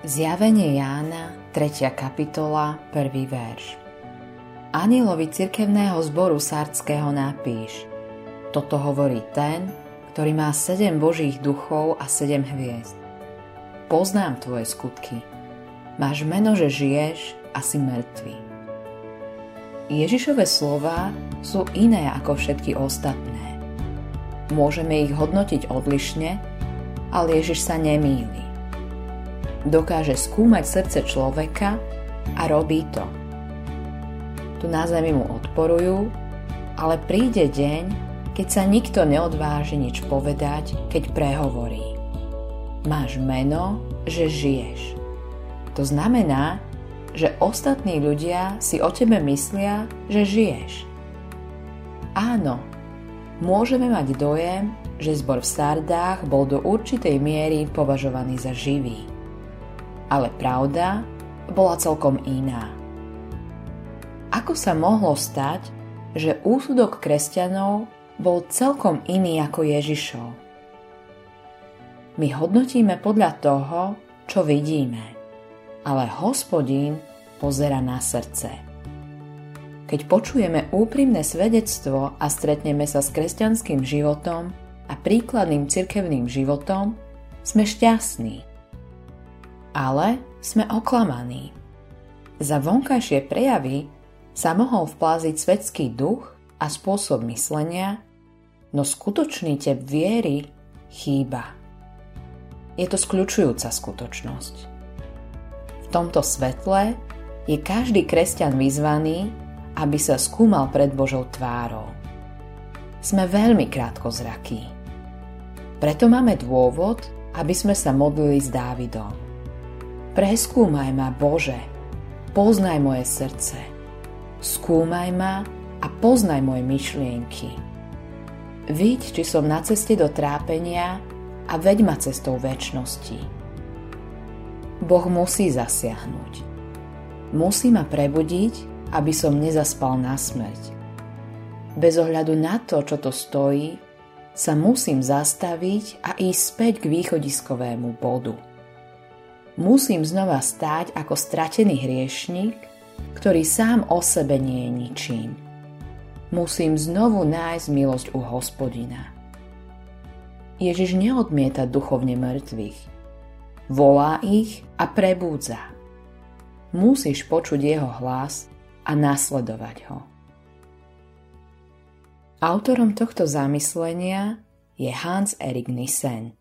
Zjavenie Jána, 3. kapitola, 1. verš. Anielovi cirkevného zboru Sardského napíš. Toto hovorí ten, ktorý má sedem božích duchov a sedem hviezd. Poznám tvoje skutky. Máš meno, že žiješ a si mŕtvý. Ježišove slova sú iné ako všetky ostatné. Môžeme ich hodnotiť odlišne, ale Ježiš sa nemýli dokáže skúmať srdce človeka a robí to. Tu na zemi mu odporujú, ale príde deň, keď sa nikto neodváži nič povedať, keď prehovorí. Máš meno, že žiješ. To znamená, že ostatní ľudia si o tebe myslia, že žiješ. Áno, môžeme mať dojem, že zbor v Sardách bol do určitej miery považovaný za živý ale pravda bola celkom iná. Ako sa mohlo stať, že úsudok kresťanov bol celkom iný ako Ježišov? My hodnotíme podľa toho, čo vidíme, ale hospodín pozera na srdce. Keď počujeme úprimné svedectvo a stretneme sa s kresťanským životom a príkladným cirkevným životom, sme šťastní ale sme oklamaní. Za vonkajšie prejavy sa mohol vpláziť svetský duch a spôsob myslenia, no skutočný tep viery chýba. Je to skľučujúca skutočnosť. V tomto svetle je každý kresťan vyzvaný, aby sa skúmal pred Božou tvárou. Sme veľmi krátkozrakí. Preto máme dôvod, aby sme sa modlili s Dávidom. Preskúmaj ma, Bože, poznaj moje srdce. Skúmaj ma a poznaj moje myšlienky. Vidť, či som na ceste do trápenia a veď ma cestou väčšnosti. Boh musí zasiahnuť. Musí ma prebudiť, aby som nezaspal na smrť. Bez ohľadu na to, čo to stojí, sa musím zastaviť a ísť späť k východiskovému bodu musím znova stáť ako stratený hriešnik, ktorý sám o sebe nie je ničím. Musím znovu nájsť milosť u hospodina. Ježiš neodmieta duchovne mŕtvych. Volá ich a prebúdza. Musíš počuť jeho hlas a nasledovať ho. Autorom tohto zamyslenia je Hans Erik Nissen.